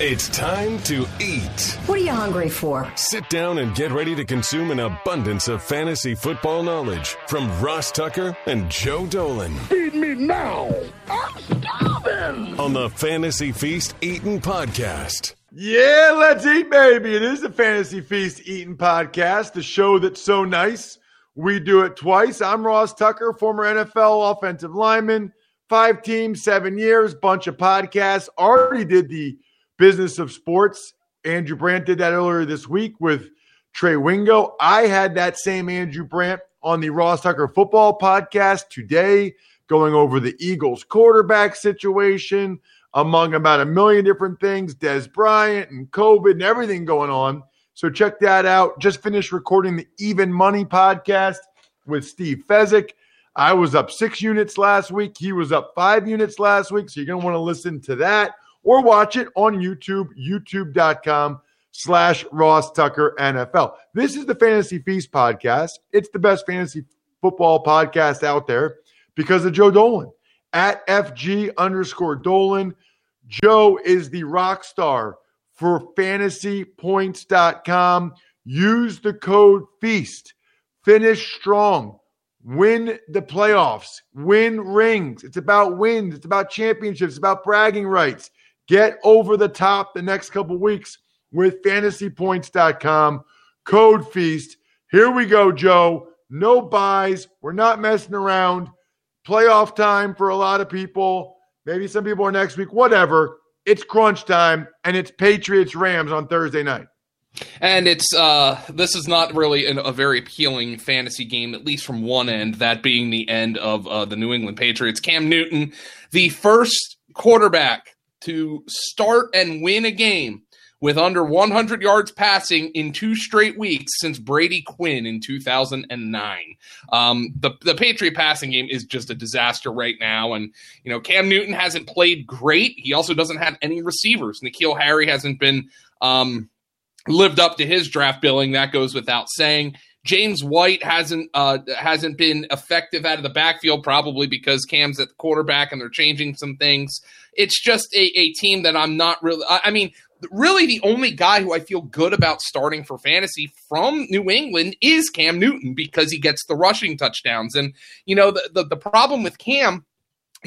It's time to eat. What are you hungry for? Sit down and get ready to consume an abundance of fantasy football knowledge from Ross Tucker and Joe Dolan. Feed me now. I'm starving. On the Fantasy Feast Eating Podcast. Yeah, let's eat, baby. It is the Fantasy Feast Eating Podcast, the show that's so nice. We do it twice. I'm Ross Tucker, former NFL offensive lineman, five teams, seven years, bunch of podcasts. Already did the business of sports. Andrew Brandt did that earlier this week with Trey Wingo. I had that same Andrew Brandt on the Ross Tucker football podcast today, going over the Eagles quarterback situation, among about a million different things, Dez Bryant and COVID and everything going on. So check that out. Just finished recording the Even Money podcast with Steve Fezzik. I was up six units last week. He was up five units last week. So you're going to want to listen to that or watch it on YouTube, youtube.com slash Ross Tucker NFL. This is the Fantasy Feast podcast. It's the best fantasy football podcast out there because of Joe Dolan at FG underscore Dolan. Joe is the rock star for fantasypoints.com. Use the code FEAST. Finish strong. Win the playoffs. Win rings. It's about wins. It's about championships. It's about bragging rights. Get over the top the next couple weeks with fantasypoints.com. Code FEAST. Here we go, Joe. No buys. We're not messing around. Playoff time for a lot of people. Maybe some people are next week, whatever. It's crunch time, and it's Patriots Rams on Thursday night. And it's uh this is not really an, a very appealing fantasy game, at least from one end, that being the end of uh, the New England Patriots. Cam Newton, the first quarterback to start and win a game with under 100 yards passing in two straight weeks since Brady Quinn in 2009. Um, the the Patriot passing game is just a disaster right now, and you know Cam Newton hasn't played great. He also doesn't have any receivers. N'Keal Harry hasn't been um, lived up to his draft billing. That goes without saying. James White hasn't uh, hasn't been effective out of the backfield, probably because Cam's at the quarterback and they're changing some things. It's just a, a team that I'm not really. I, I mean, really, the only guy who I feel good about starting for fantasy from New England is Cam Newton because he gets the rushing touchdowns. And you know, the the, the problem with Cam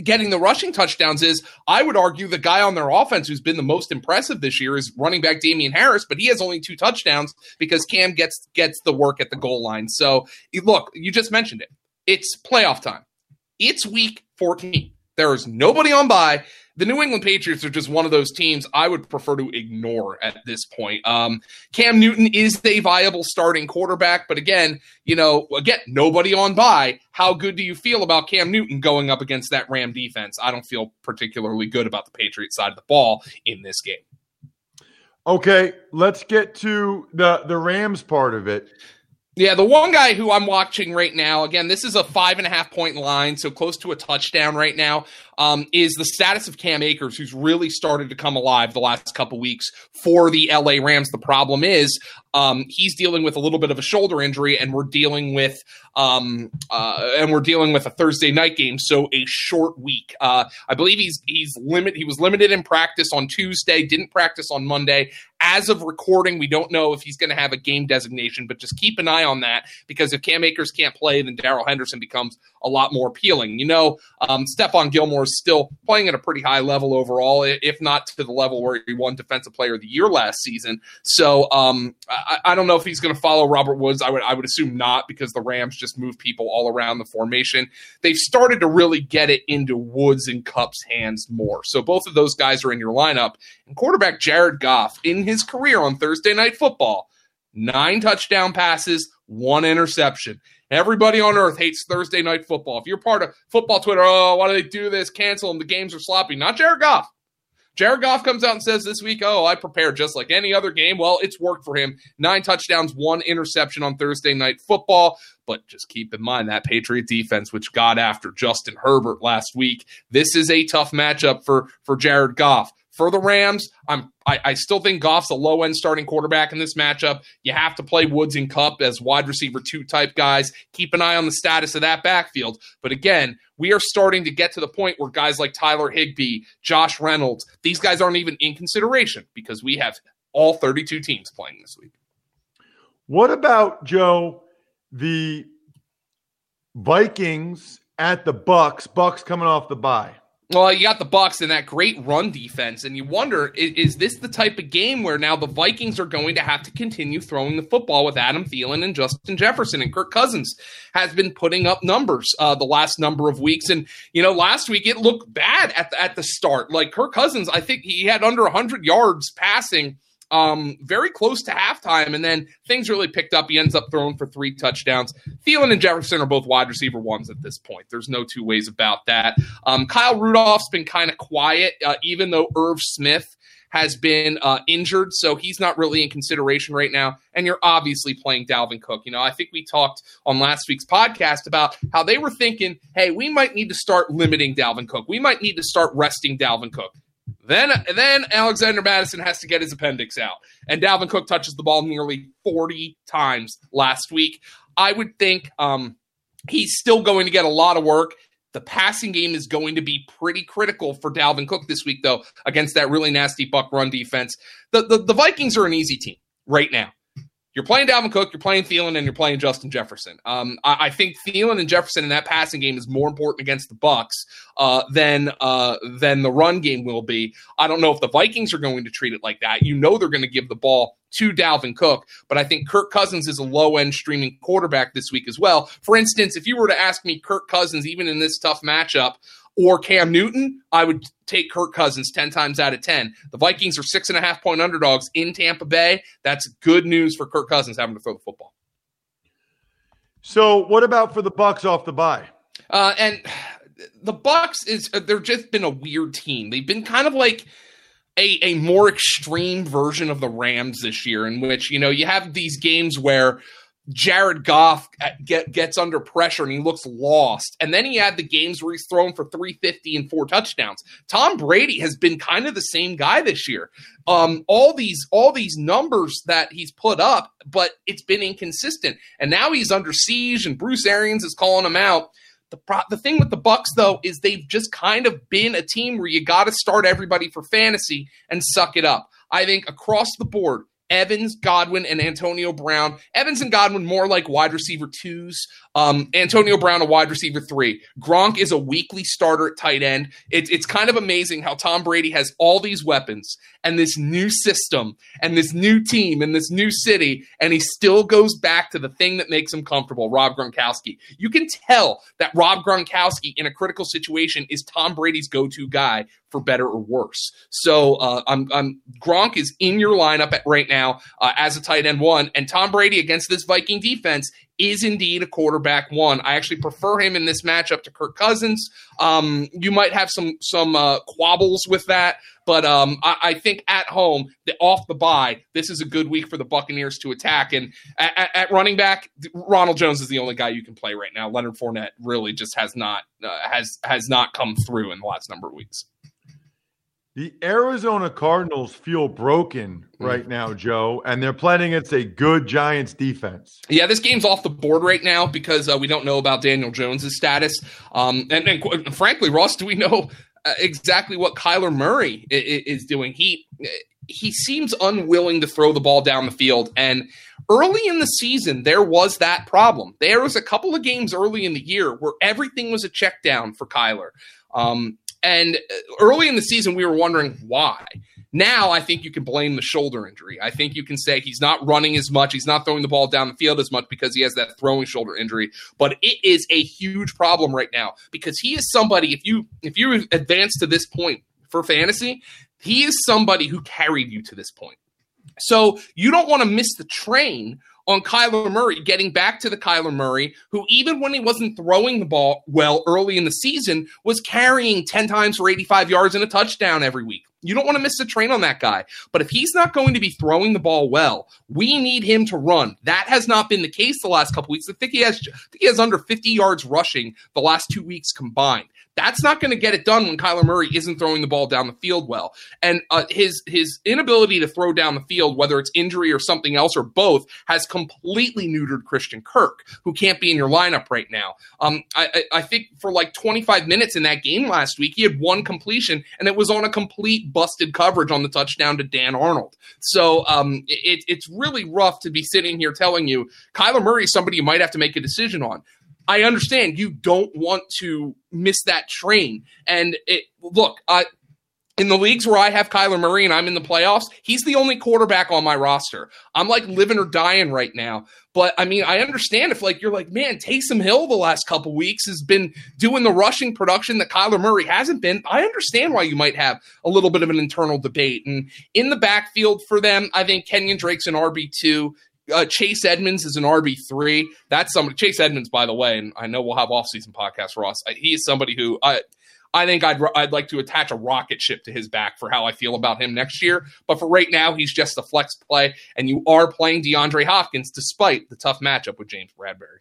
getting the rushing touchdowns is I would argue the guy on their offense who's been the most impressive this year is running back Damien Harris, but he has only two touchdowns because Cam gets gets the work at the goal line. So look, you just mentioned it. It's playoff time. It's week 14. There is nobody on by the New England Patriots are just one of those teams I would prefer to ignore at this point. Um, Cam Newton is a viable starting quarterback, but again, you know, again, nobody on by. How good do you feel about Cam Newton going up against that Ram defense? I don't feel particularly good about the Patriots side of the ball in this game. Okay, let's get to the the Rams part of it. Yeah, the one guy who I'm watching right now, again, this is a five and a half point line, so close to a touchdown right now, um, is the status of Cam Akers, who's really started to come alive the last couple weeks for the LA Rams. The problem is um, he's dealing with a little bit of a shoulder injury, and we're dealing with um, uh, and we're dealing with a Thursday night game, so a short week. Uh, I believe he's he's limit he was limited in practice on Tuesday, didn't practice on Monday. As of recording, we don't know if he's going to have a game designation, but just keep an eye on that because if Cam Akers can't play, then Darrell Henderson becomes a lot more appealing. You know, um, Stephon Gilmore still playing at a pretty high level overall, if not to the level where he won Defensive Player of the Year last season. So um, I, I, don't know if he's going to follow Robert Woods. I would I would assume not because the Rams just move people all around the formation. They've started to really get it into Woods and Kupp's hands more. So both of those guys are in your lineup. And quarterback Jared Goff in his career on Thursday Night Football, nine touchdown passes, one interception. Everybody on earth hates Thursday night football. If you're part of football Twitter, oh, why do they do this? Cancel them. The games are sloppy. Not Jared Goff. Jared Goff comes out and says this week, oh, I prepared just like any other game. Well, it's worked for him. Nine touchdowns, one interception on Thursday night football. But just keep in mind that Patriot defense, which got after Justin Herbert last week, this is a tough matchup for, for Jared Goff. For the Rams. I'm I, I, still think Goff's a low end starting quarterback in this matchup. You have to play Woods and Kupp as wide receiver two type guys. Keep an eye on the status of that backfield. But again, we are starting to get to the point where guys like Tyler Higbee, Josh Reynolds, these guys aren't even in consideration because we have all 32 teams playing this week. What about Joe the Vikings at the Bucks? Bucks coming off the bye. Well, you got the Bucks and that great run defense, and you wonder is, is, this the type of game where now the Vikings are going to have to continue throwing the football with Adam Thielen and Justin Jefferson and Kirk Cousins has been putting up numbers uh, the last number of weeks, and you know last week it looked bad at the, at the start. Like Kirk Cousins, I think he had under 100 yards passing um, very close to halftime, and then things really picked up. He ends up throwing for three touchdowns. Thielen and Jefferson are both wide receiver ones at this point. There's no two ways about that. Um, Kyle Rudolph's been kind of quiet, uh, even though Irv Smith has been uh, injured, so he's not really in consideration right now. And you're obviously playing Dalvin Cook. You know, I think we talked on last week's podcast about how they were thinking, hey, we might need to start limiting Dalvin Cook. We might need to start resting Dalvin Cook. Then then Alexander Mattison has to get his appendix out. And Dalvin Cook touches the ball nearly 40 times last week. I would think um, he's still going to get a lot of work. The passing game is going to be pretty critical for Dalvin Cook this week, though, against that really nasty Buck run defense. The, the, the Vikings are an easy team right now. You're playing Dalvin Cook, you're playing Thielen, and you're playing Justin Jefferson. Um, I, I, think Thielen and Jefferson in that passing game is more important against the Bucks uh, than uh, than the run game will be. I don't know if the Vikings are going to treat it like that. You know they're going to give the ball to Dalvin Cook, but I think Kirk Cousins is a low end streaming quarterback this week as well. For instance, if you were to ask me Kirk Cousins, even in this tough matchup, or Cam Newton, I would take Kirk Cousins 10 times out of 10. The Vikings are six and a half point underdogs in Tampa Bay. That's good news for Kirk Cousins having to throw the football. So, what about for the Bucks off the bye? Uh, and the Bucks is they've just been a weird team. They've been kind of like a, a more extreme version of the Rams this year, in which you know you have these games where Jared Goff get, gets under pressure and he looks lost. And then he had the games where he's thrown for 350 and four touchdowns. Tom Brady has been kind of the same guy this year. Um, all these all these numbers that he's put up, but it's been inconsistent. And now he's under siege, and Bruce Arians is calling him out. The pro- the thing with the Bucks though is they've just kind of been a team where you got to start everybody for fantasy and suck it up. I think across the board, Evans, Godwin, and Antonio Brown. Evans and Godwin more like wide receiver twos. Um, Antonio Brown, a wide receiver three. Gronk is a weekly starter at tight end. It, it's kind of amazing how Tom Brady has all these weapons and this new system and this new team and this new city, and he still goes back to the thing that makes him comfortable Rob Gronkowski. You can tell that Rob Gronkowski in a critical situation is Tom Brady's go to guy for better or worse. So uh, I'm, I'm, Gronk is in your lineup at, right now uh, as a tight end one, and Tom Brady against this Viking defense is indeed a quarterback one. I actually prefer him in this matchup to Kirk Cousins. Um, you might have some some uh, quabbles with that, but um, I, I, think at home, the, off the bye, this is a good week for the Buccaneers to attack. And at, at, running back, Ronald Jones is the only guy you can play right now. Leonard Fournette really just has not uh, has has not come through in the last number of weeks. The Arizona Cardinals feel broken mm. right now, Joe, and they're playing against a good Giants defense. Yeah, this game's off the board right now because uh, we don't know about Daniel Jones's status. Um, and, and, frankly, Ross, do we know uh, exactly what Kyler Murray is doing? He he seems unwilling to throw the ball down the field, and early in the season there was that problem. There was a couple of games early in the year where everything was a check down for Kyler. Um, and uh, early in the season, we were wondering why. Now, I think you can blame the shoulder injury. I think you can say he's not running as much, he's not throwing the ball down the field as much because he has that throwing shoulder injury. But it is a huge problem right now because he is somebody. If you if you advance to this point for fantasy, he is somebody who carried you to this point. So you don't want to miss the train on Kyler Murray, getting back to the Kyler Murray, who even when he wasn't throwing the ball well early in the season, was carrying 10 times for 85 yards and a touchdown every week. You don't want to miss the train on that guy. But if he's not going to be throwing the ball well, we need him to run. That has not been the case the last couple weeks. I think he has I think he has under 50 yards rushing the last two weeks combined. That's not going to get it done when Kyler Murray isn't throwing the ball down the field well. And uh, his his inability to throw down the field, whether it's injury or something else or both, has completely neutered Christian Kirk, who can't be in your lineup right now. Um, I, I think for like 25 minutes in that game last week, he had one completion, and it was on a complete busted coverage on the touchdown to Dan Arnold. So um, it, it's really rough to be sitting here telling you Kyler Murray is somebody you might have to make a decision on. I understand you don't want to miss that train. And it, look, I, in the leagues where I have Kyler Murray and I'm in the playoffs, he's the only quarterback on my roster. I'm like living or dying right now. But I mean, I understand if like you're like, man, Taysom Hill the last couple weeks has been doing the rushing production that Kyler Murray hasn't been. I understand why you might have a little bit of an internal debate. And in the backfield for them, I think Kenyan Drake's an RB two. Uh, Chase Edmonds is an RB three. That's somebody. Chase Edmonds, by the way, and I know we'll have off season podcast, Ross. He is somebody who I I think I'd I'd like to attach a rocket ship to his back for how I feel about him next year. But for right now, he's just a flex play, and you are playing DeAndre Hopkins despite the tough matchup with James Bradberry.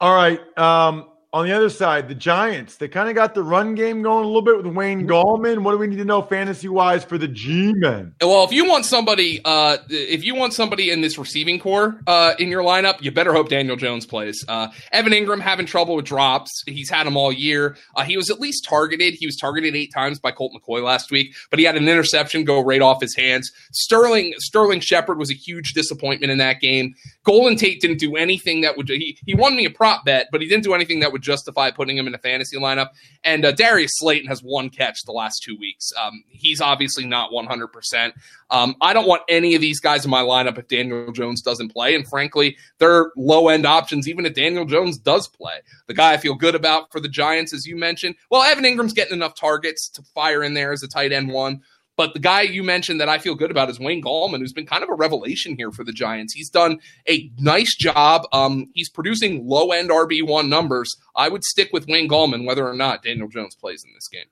All right. Um, on the other side, the Giants, they kind of got the run game going a little bit with Wayne Gallman. What do we need to know fantasy wise for the G men? Well, if you want somebody, uh, if you want somebody in this receiving corps uh, in your lineup, you better hope Daniel Jones plays. Uh, Evan Engram having trouble with drops. He's had them all year. Uh, he was at least targeted. He was targeted eight times by Colt McCoy last week, but he had an interception go right off his hands. Sterling Sterling Shepard was a huge disappointment in that game. Golden Tate didn't do anything that would he he won me a prop bet, but he didn't do anything that would justify putting him in a fantasy lineup. And uh, Darius Slayton has one catch the last two weeks. Um, he's obviously not 100%. Um, I don't want any of these guys in my lineup if Daniel Jones doesn't play. And frankly, they're low end options, even if Daniel Jones does play. The guy I feel good about for the Giants, as you mentioned, well, Evan Engram's getting enough targets to fire in there as a tight end one. But the guy you mentioned that I feel good about is Wayne Gallman, who's been kind of a revelation here for the Giants. He's done a nice job. Um, he's producing low end RB1 numbers. I would stick with Wayne Gallman whether or not Daniel Jones plays in this game.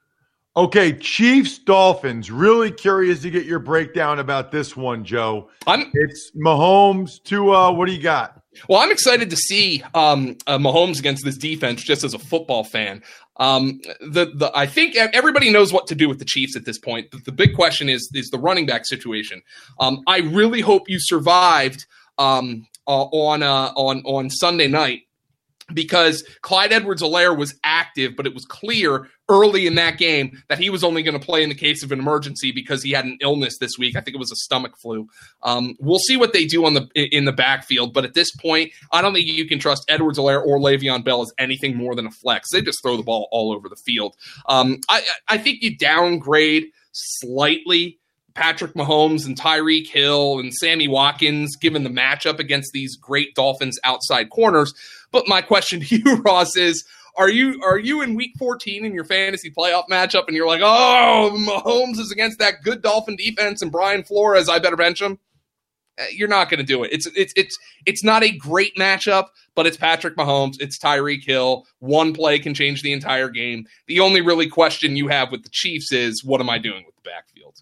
Okay, Chiefs Dolphins. Really curious to get your breakdown about this one, Joe. I'm, it's Mahomes to uh, what do you got? Well, I'm excited to see um, uh, Mahomes against this defense just as a football fan. Um, the the I think everybody knows what to do with the Chiefs at this point. The, the big question is is the running back situation. Um, I really hope you survived um, uh, on uh, on on Sunday night because Clyde Edwards-Helaire was active, but it was clear early in that game that he was only going to play in the case of an emergency because he had an illness this week. I think it was a stomach flu. Um, we'll see what they do on the in the backfield, but at this point, I don't think you can trust Edwards-Helaire or Le'Veon Bell as anything more than a flex. They just throw the ball all over the field. Um, I, I think you downgrade slightly Patrick Mahomes and Tyreek Hill and Sammy Watkins, given the matchup against these great Dolphins outside corners. But my question to you, Ross, is are you are you in week 14 in your fantasy playoff matchup and you're like, oh, Mahomes is against that good Dolphin defense and Brian Flores, I better bench him? Eh, you're not going to do it. It's it's it's it's not a great matchup, but it's Patrick Mahomes. It's Tyreek Hill. One play can change the entire game. The only really question you have with the Chiefs is, what am I doing with the backfield?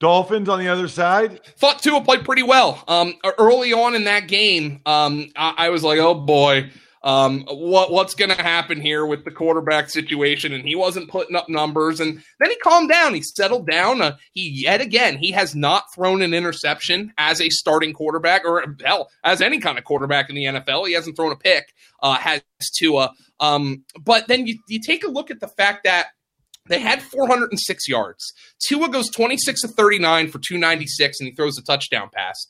Dolphins on the other side. Thought Tua played pretty well. Um, early on in that game, um, I, I was like, oh boy, um, what what's going to happen here with the quarterback situation? And he wasn't putting up numbers, and then he calmed down. He settled down. Uh, he yet again he has not thrown an interception as a starting quarterback, or hell, as any kind of quarterback in the NFL. He hasn't thrown a pick. Uh, has Tua. Um, but then you, you take a look at the fact that they had 406 yards. Tua goes 26 to 39 for 296, and he throws a touchdown pass.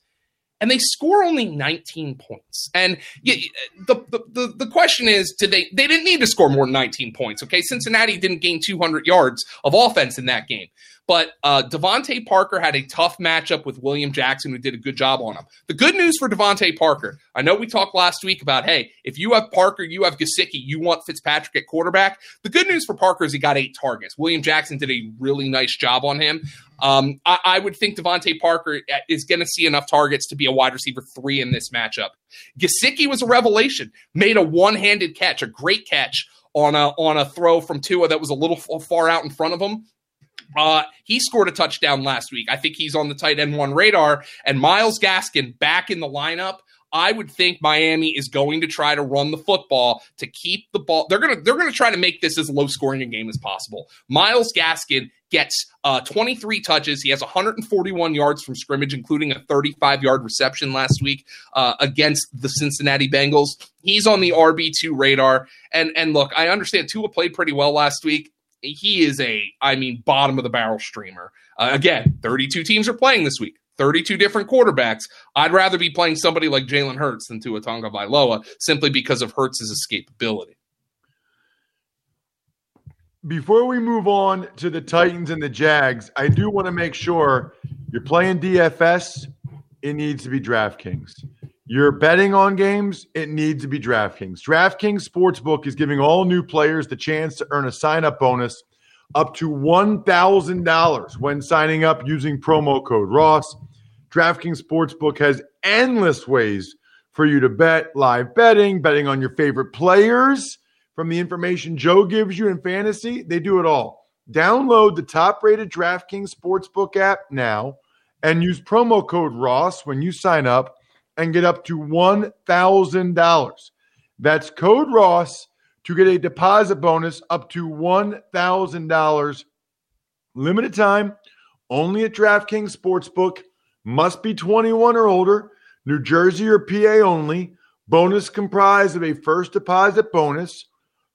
And they score only 19 points. And the, the, the, the question is, did they they didn't need to score more than 19 points. Okay. Cincinnati didn't gain 200 yards of offense in that game. But uh, DeVante Parker had a tough matchup with William Jackson, who did a good job on him. The good news for DeVante Parker, I know we talked last week about, hey, if you have Parker, you have Gesicki, you want Fitzpatrick at quarterback. The good news for Parker is he got eight targets. William Jackson did a really nice job on him. Um, I, I, would think DeVante Parker uh, is going to see enough targets to be a wide receiver three in this matchup. Gesicki was a revelation, made a one-handed catch, a great catch on a on a throw from Tua that was a little far out in front of him. Uh, he scored a touchdown last week. I think he's on the tight end one radar. And Myles Gaskin back in the lineup. I would think Miami is going to try to run the football to keep the ball. They're gonna they're gonna try to make this as low scoring a game as possible. Myles Gaskin gets uh, 23 touches. He has 141 yards from scrimmage, including a 35 yard reception last week uh, against the Cincinnati Bengals. He's on the RB two radar. And and look, I understand Tua played pretty well last week. He is a, I mean, bottom of the barrel streamer. Uh, again, 32 teams are playing this week. 32 different quarterbacks. I'd rather be playing somebody like Jalen Hurts than Tua Tagovailoa simply because of Hurts' escapability. Before we move on to the Titans and the Jags, I do want to make sure you're playing DFS, it needs to be DraftKings. You're betting on games, it needs to be DraftKings. DraftKings Sportsbook is giving all new players the chance to earn a sign up bonus up to $1,000 when signing up using promo code Ross. DraftKings Sportsbook has endless ways for you to bet live betting, betting on your favorite players. From the information Joe gives you in fantasy, they do it all. Download the top rated DraftKings Sportsbook app now and use promo code Ross when you sign up and get up to $1,000. That's code Ross to get a deposit bonus up to $1,000. Limited time, only at DraftKings Sportsbook. Must be 21 or older. New Jersey or PA only. Bonus comprised of a first deposit bonus.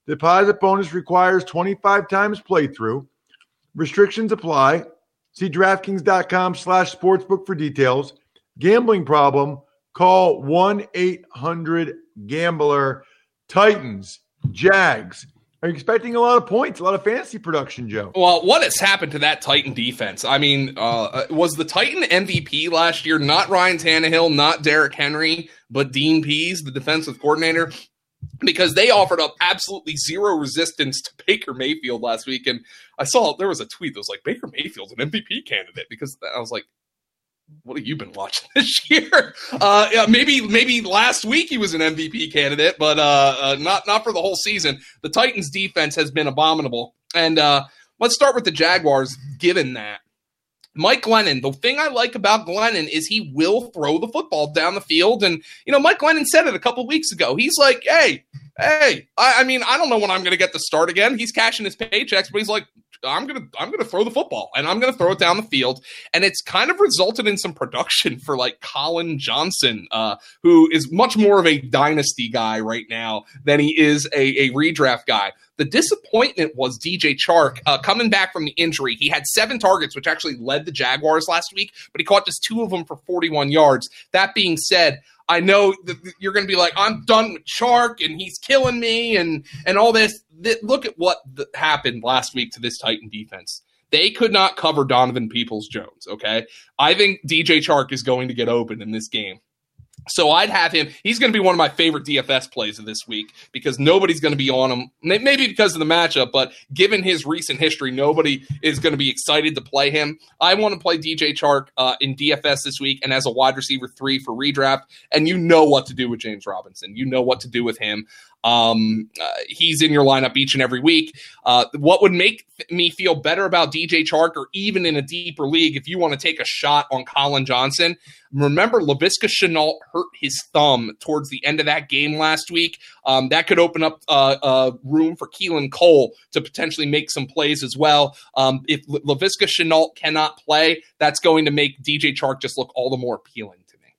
Deposit bonus requires 25 times playthrough. Restrictions apply. See DraftKings.com slash sportsbook for details. Gambling problem? Call 1-800-GAMBLER. Titans, Jags. Are you expecting a lot of points, a lot of fantasy production, Joe? Well, what has happened to that Titan defense? I mean, uh, was the Titan MVP last year not Ryan Tannehill, not Derrick Henry, but Dean Pees, the defensive coordinator? Because they offered up absolutely zero resistance to Baker Mayfield last week. And I saw there was a tweet that was like, Baker Mayfield's an MVP candidate. Because I was like, what have you been watching this year? Uh, yeah, maybe maybe last week he was an MVP candidate, but uh, uh, not not for the whole season. The Titans' defense has been abominable, and uh, let's start with the Jaguars. Given that, Mike Glennon, the thing I like about Glennon is he will throw the football down the field, and you know Mike Glennon said it a couple weeks ago. He's like, "Hey, hey, I, I mean, I don't know when I'm going to get the start again." He's cashing his paychecks, but he's like, I'm gonna I'm gonna throw the football and I'm gonna throw it down the field, and it's kind of resulted in some production for like Collin Johnson, uh, who is much more of a dynasty guy right now than he is a, a redraft guy. The disappointment was DJ Chark uh, coming back from the injury. He had seven targets, which actually led the Jaguars last week, but he caught just two of them for 41 yards. That being said, I know that you're going to be like, I'm done with Chark and he's killing me and and all this. Look at what happened last week to this Titan defense. They could not cover Donovan Peoples Jones. Okay, I think DJ Chark is going to get open in this game. So I'd have him. He's going to be one of my favorite DFS plays of this week because nobody's going to be on him. Maybe because of the matchup, but given his recent history, nobody is going to be excited to play him. I want to play DJ Chark uh, in DFS this week and as a wide receiver three for redraft. And you know what to do with James Robinson. You know what to do with him. Um, uh, he's in your lineup each and every week. Uh, what would make me feel better about DJ Chark, or even in a deeper league, if you want to take a shot on Collin Johnson, remember Laviska Shenault hurt his thumb towards the end of that game last week. Um, that could open up uh, uh, room for Keelan Cole to potentially make some plays as well. Um, if Laviska Shenault cannot play, that's going to make DJ Chark just look all the more appealing to me.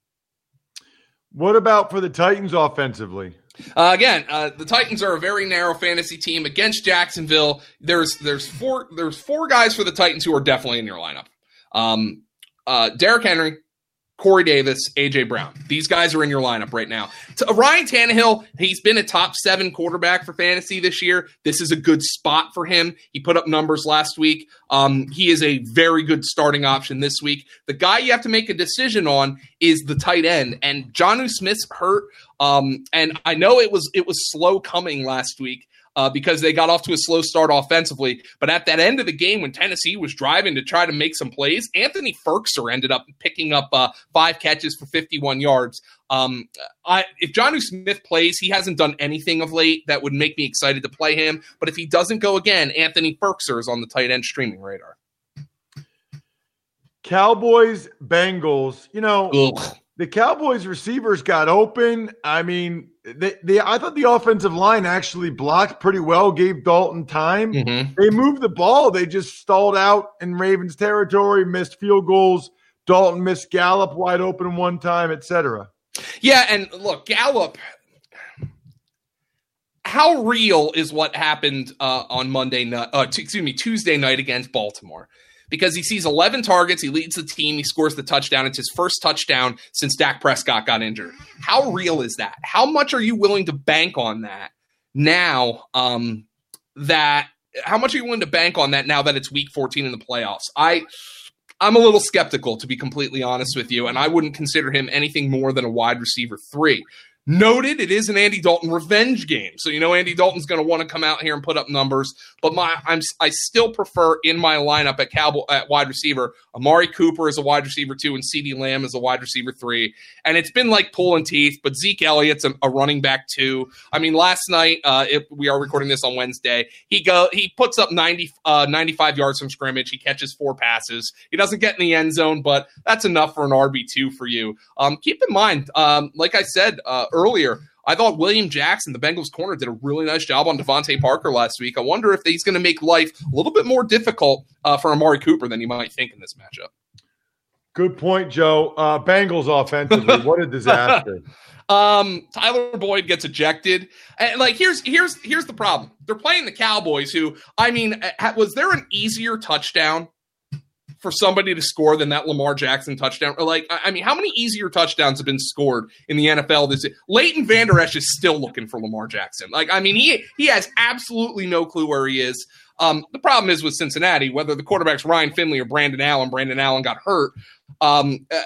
What about for the Titans offensively? Uh, again, uh, the Titans are a very narrow fantasy team against Jacksonville. There's there's four there's four guys for the Titans who are definitely in your lineup. Um, uh, Derrick Henry, Corey Davis, AJ Brown. These guys are in your lineup right now. To, uh, Ryan Tannehill, he's been a top seven quarterback for fantasy this year. This is a good spot for him. He put up numbers last week. Um, he is a very good starting option this week. The guy you have to make a decision on is the tight end, and Jonnu Smith's hurt. Um, and I know it was it was slow coming last week uh, because they got off to a slow start offensively. But at that end of the game, when Tennessee was driving to try to make some plays, Anthony Firkser ended up picking up uh, five catches for 51 yards. Um, I, if Jonnu Smith plays, he hasn't done anything of late that would make me excited to play him. But if he doesn't go again, Anthony Firkser is on the tight end streaming radar. Cowboys, Bengals, you know. Ugh the Cowboys receivers got open. I mean, they, they I thought the offensive line actually blocked pretty well, gave Dalton time. Mm-hmm. They moved the ball. They just stalled out in Ravens territory, missed field goals. Dalton missed Gallup wide open one time, etc. Yeah, and look, Gallup. How real is what happened uh, on Monday night? Uh, t- excuse me, Tuesday night against Baltimore? Because he sees 11 targets, he leads the team, he scores the touchdown. It's his first touchdown since Dak Prescott got injured. How real is that? How much are you willing to bank on that now? Um, that how much are you willing to bank on that now that it's Week 14 in the playoffs? I I'm a little skeptical, to be completely honest with you, and I wouldn't consider him anything more than a wide receiver three. Noted, it is an Andy Dalton revenge game, so you know Andy Dalton's going to want to come out here and put up numbers. But my, I'm I still prefer in my lineup at Cowboy at wide receiver Amari Cooper is a wide receiver two and CeeDee Lamb is a wide receiver three. And it's been like pulling teeth. But Zeke Elliott's a, a running back two. I mean, last night uh, we are recording this on Wednesday. He go he puts up 90 uh, 95 yards from scrimmage. He catches four passes. He doesn't get in the end zone, but that's enough for an RB two for you. Um, keep in mind, um, like I said. Uh, earlier. I thought William Jackson, the Bengals corner, did a really nice job on DeVante Parker last week. I wonder if he's going to make life a little bit more difficult uh, for Amari Cooper than you might think in this matchup. Good point, Joe. Uh, Bengals offensively, what a disaster. Um, Tyler Boyd gets ejected. And like here's here's here's the problem. They're playing the Cowboys, who I mean, was there an easier touchdown for somebody to score than that Lamar Jackson touchdown. Like, I mean, how many easier touchdowns have been scored in the NFL this Leighton Vander Esch is still looking for Lamar Jackson. Like, I mean, he he has absolutely no clue where he is. Um, the problem is with Cincinnati, whether the quarterback's Ryan Finley or Brandon Allen, Brandon Allen got hurt. Um, uh,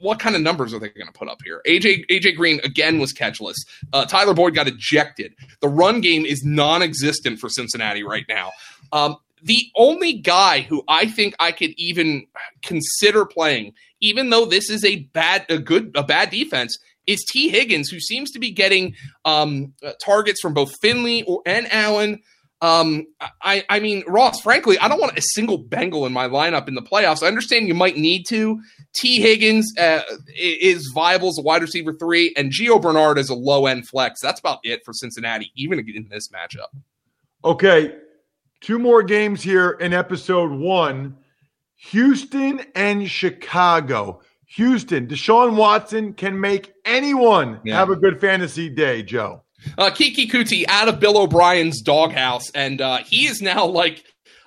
what kind of numbers are they going to put up here? AJ AJ Green again was catchless. Uh, Tyler Boyd got ejected. The run game is non-existent for Cincinnati right now. Um, the only guy who I think I could even consider playing, even though this is a bad, a good, a bad defense, is Tee Higgins, who seems to be getting um, uh, targets from both Finley or, and Allen. Um, I, I mean, Ross, frankly, I don't want a single Bengal in my lineup in the playoffs. I understand you might need to. Tee Higgins uh, is viable as a wide receiver three, and Gio Bernard is a low end flex. That's about it for Cincinnati, even in this matchup. Okay, Two more games here in episode one Houston and Chicago. Houston, Deshaun Watson can make anyone yeah. have a good fantasy day, Joe. Uh, Keke Coutee out of Bill O'Brien's doghouse, and uh, he is now like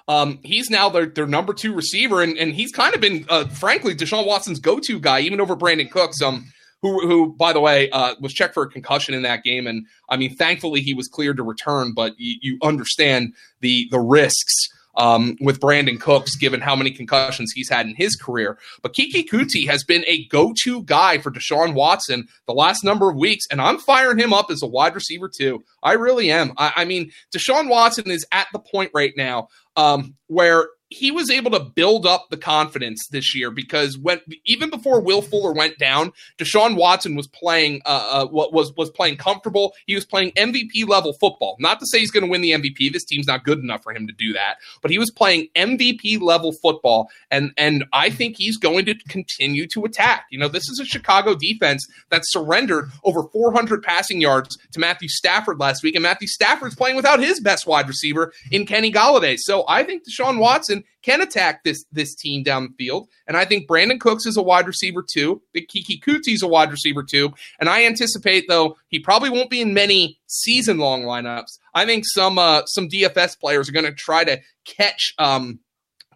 um, he's now their, their number two receiver, and, and he's kind of been, uh, frankly, Deshaun Watson's go to guy, even over Brandin Cooks. Um, who, who by the way, uh, was checked for a concussion in that game. And I mean, thankfully he was cleared to return, but you, you understand the the risks um, with Brandin Cooks, given how many concussions he's had in his career. But Keke Coutee has been a go to guy for Deshaun Watson the last number of weeks, and I'm firing him up as a wide receiver two. I really am. I, I mean, Deshaun Watson is at the point right now um, where he was able to build up the confidence this year because when even before Will Fuller went down, Deshaun Watson was playing uh, uh was was playing comfortable. He was playing MVP level football. Not to say he's going to win the MVP. This team's not good enough for him to do that, but he was playing MVP level football, and and I think he's going to continue to attack. You know, this is a Chicago defense that surrendered over 400 passing yards to Matthew Stafford last week, and Matthew Stafford's playing without his best wide receiver in Kenny Golladay. So I think Deshaun Watson can attack this this team down the field. And I think Brandin Cooks is a wide receiver two. Big Keke Coutee's a wide receiver two. And I anticipate though he probably won't be in many season long lineups. I think some uh, some DFS players are going to try to catch um,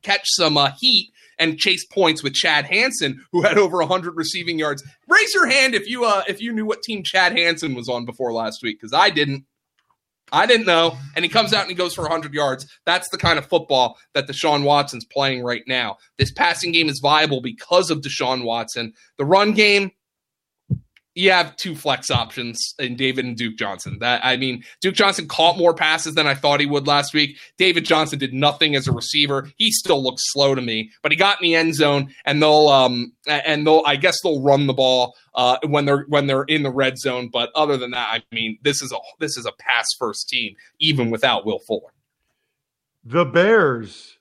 catch some uh, heat and chase points with Chad Hansen, who had over 100 receiving yards. Raise your hand if you uh, if you knew what team Chad Hansen was on before last week, because I didn't. I didn't know. And he comes out and he goes for 100 yards. That's the kind of football that Deshaun Watson's playing right now. This passing game is viable because of Deshaun Watson. The run game, you have two flex options in David and Duke Johnson. That I mean, Duke Johnson caught more passes than I thought he would last week. David Johnson did nothing as a receiver. He still looks slow to me, but he got in the end zone, and they'll um and they'll I guess they'll run the ball uh when they're when they're in the red zone. But other than that, I mean, this is a this is a pass first team, even without Will Fuller. The Bears,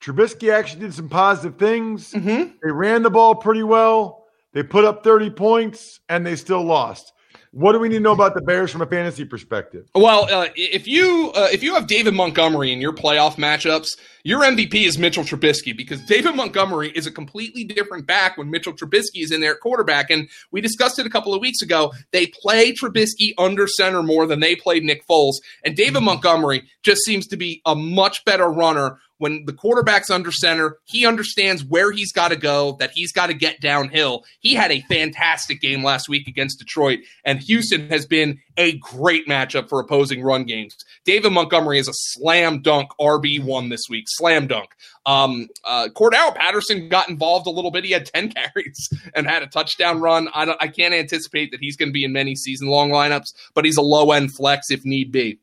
Trubisky actually did some positive things. Mm-hmm. They ran the ball pretty well They put up 30 points and they still lost. What do we need to know about the Bears from a fantasy perspective? Well, uh, if you uh, if you have David Montgomery in your playoff matchups, your MVP is Mitchell Trubisky because David Montgomery is a completely different back when Mitchell Trubisky is in there at quarterback. And we discussed it a couple of weeks ago. They play Trubisky under center more than they played Nick Foles, and David Montgomery just seems to be a much better runner when the quarterback's under center, he understands where he's got to go, that he's got to get downhill. He had a fantastic game last week against Detroit, and Houston has been a great matchup for opposing run games. David Montgomery is a slam dunk RB1 this week. Slam dunk. Um, uh, Cordarrelle Patterson got involved a little bit. He had 10 carries and had a touchdown run. I, I can't anticipate that he's going to be in many season long lineups, but he's a low end flex if need be.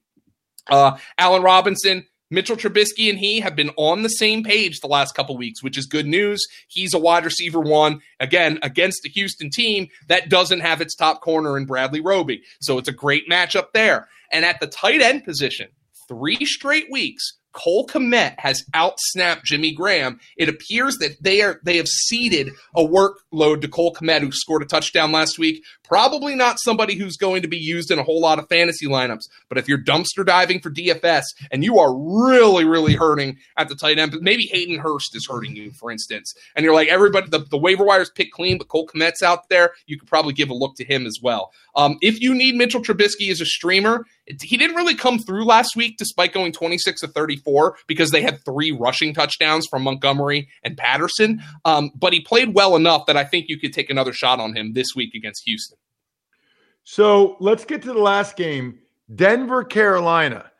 Uh, Allen Robinson, Mitchell Trubisky and he have been on the same page the last couple weeks, which is good news. He's a wide receiver one, again, against the Houston team that doesn't have its top corner in Bradley Roby. So it's a great matchup there. And at the tight end position, three straight weeks, Cole Kmet has outsnapped Jimmy Graham. It appears that they are they have ceded a workload to Cole Kmet, who scored a touchdown last week. Probably not somebody who's going to be used in a whole lot of fantasy lineups. But if you're dumpster diving for DFS and you are really, really hurting at the tight end, maybe Hayden Hurst is hurting you, for instance, and you're like everybody, the, the waiver wires pick clean, but Cole Kmet's out there, you could probably give a look to him as well. Um, if you need Mitchell Trubisky as a streamer, he didn't really come through last week despite going 26 to 34 because they had three rushing touchdowns from Montgomery and Patterson. Um, but he played well enough that I think you could take another shot on him this week against Houston. So let's get to the last game Denver, Carolina.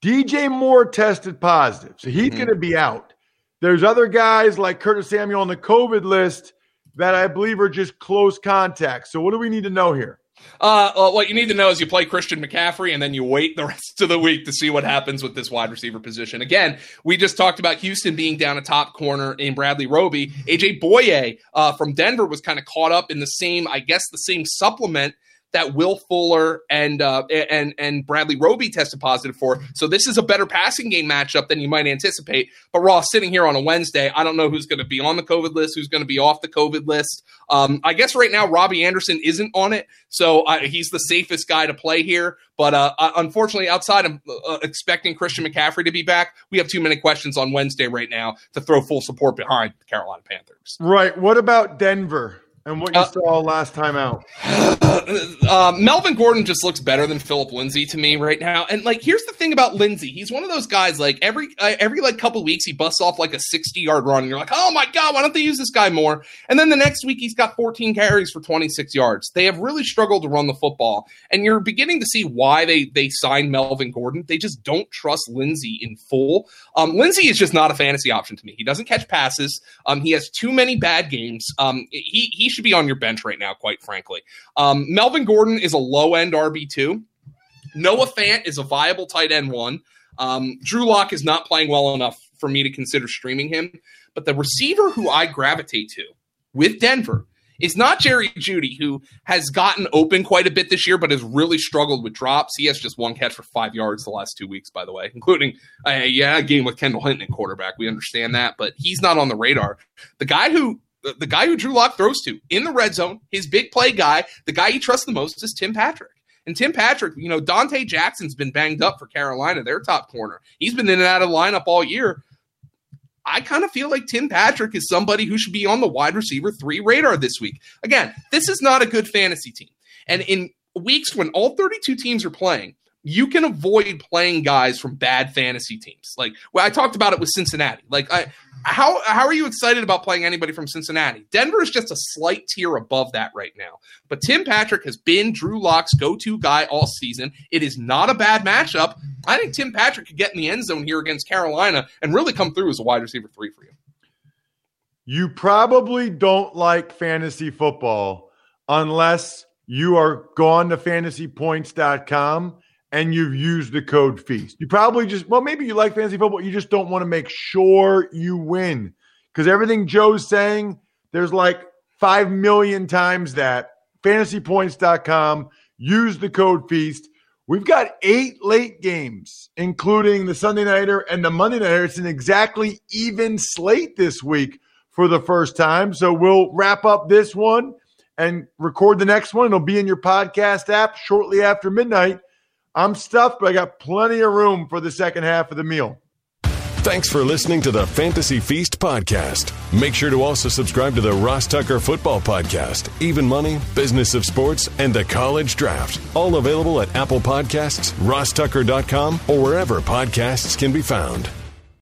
DJ Moore tested positive, so he's mm-hmm. going to be out. There's other guys like Curtis Samuel on the COVID list that I believe are just close contacts. So what do we need to know here? Uh, well, what you need to know is you play Christian McCaffrey and then you wait the rest of the week to see what happens with this wide receiver position. Again, we just talked about Houston being down a top corner in Bradley Roby. AJ Bouye uh, from Denver was kind of caught up in the same, I guess, the same supplement that Will Fuller and uh, and and Bradley Roby tested positive for. So this is a better passing game matchup than you might anticipate. But Ross, sitting here on a Wednesday, I don't know who's going to be on the COVID list, who's going to be off the COVID list. Um, I guess right now Robbie Anderson isn't on it, so uh, he's the safest guy to play here. But uh, uh unfortunately, outside of uh, expecting Christian McCaffrey to be back, we have too many questions on Wednesday right now to throw full support behind the Carolina Panthers. Right. What about Denver? And what you uh, saw last time out. Uh, Melvin Gordon just looks better than Philip Lindsay to me right now. And like, here's the thing about Lindsay: he's one of those guys. Like every uh, every like couple weeks, he busts off like a 60 yard run, and you're like, oh my god, why don't they use this guy more? And then the next week, he's got 14 carries for 26 yards. They have really struggled to run the football, and you're beginning to see why they they signed Melvin Gordon. They just don't trust Lindsay in full. Um, Lindsay is just not a fantasy option to me. He doesn't catch passes. Um, he has too many bad games. Um, he he should be on your bench right now, quite frankly. Um, Melvin Gordon is a low end RB2. Noah Fant is a viable tight end one. Um, Drew Lock is not playing well enough for me to consider streaming him. But the receiver who I gravitate to with Denver is not Jerry Jeudy, who has gotten open quite a bit this year, but has really struggled with drops. He has just one catch for five yards the last two weeks, by the way, including uh, yeah, a game with Kendall Hinton at quarterback. We understand that, but he's not on the radar. The guy who the, the guy who Drew Lock throws to in the red zone, his big play guy, the guy he trusts the most is Tim Patrick. And Tim Patrick, you know, Donte Jackson's been banged up for Carolina, their top corner. He's been in and out of the lineup all year. I kind of feel like Tim Patrick is somebody who should be on the wide receiver three radar this week. Again, this is not a good fantasy team. And in weeks when all 32 teams are playing, you can avoid playing guys from bad fantasy teams. Like well, I talked about it with Cincinnati. Like I how how are you excited about playing anybody from Cincinnati? Denver is just a slight tier above that right now. But Tim Patrick has been Drew Lock's go-to guy all season. It is not a bad matchup. I think Tim Patrick could get in the end zone here against Carolina and really come through as a wide receiver 3 for you. You probably don't like fantasy football unless you are gone to fantasypoints.com and you've used the code feast. You probably just, well, maybe you like fantasy football. You just don't want to make sure you win because everything Joe's saying, there's like 5 million times that. Fantasypoints.com, use the code feast. We've got eight late games, including the Sunday Nighter and the Monday Nighter. It's an exactly even slate this week for the first time. So we'll wrap up this one and record the next one. It'll be in your podcast app shortly after midnight. I'm stuffed, but I got plenty of room for the second half of the meal. Thanks for listening to the Fantasy Feast podcast. Make sure to also subscribe to the Ross Tucker Football Podcast, Even Money, Business of Sports, and the College Draft. All available at Apple Podcasts, rosstucker.com, or wherever podcasts can be found.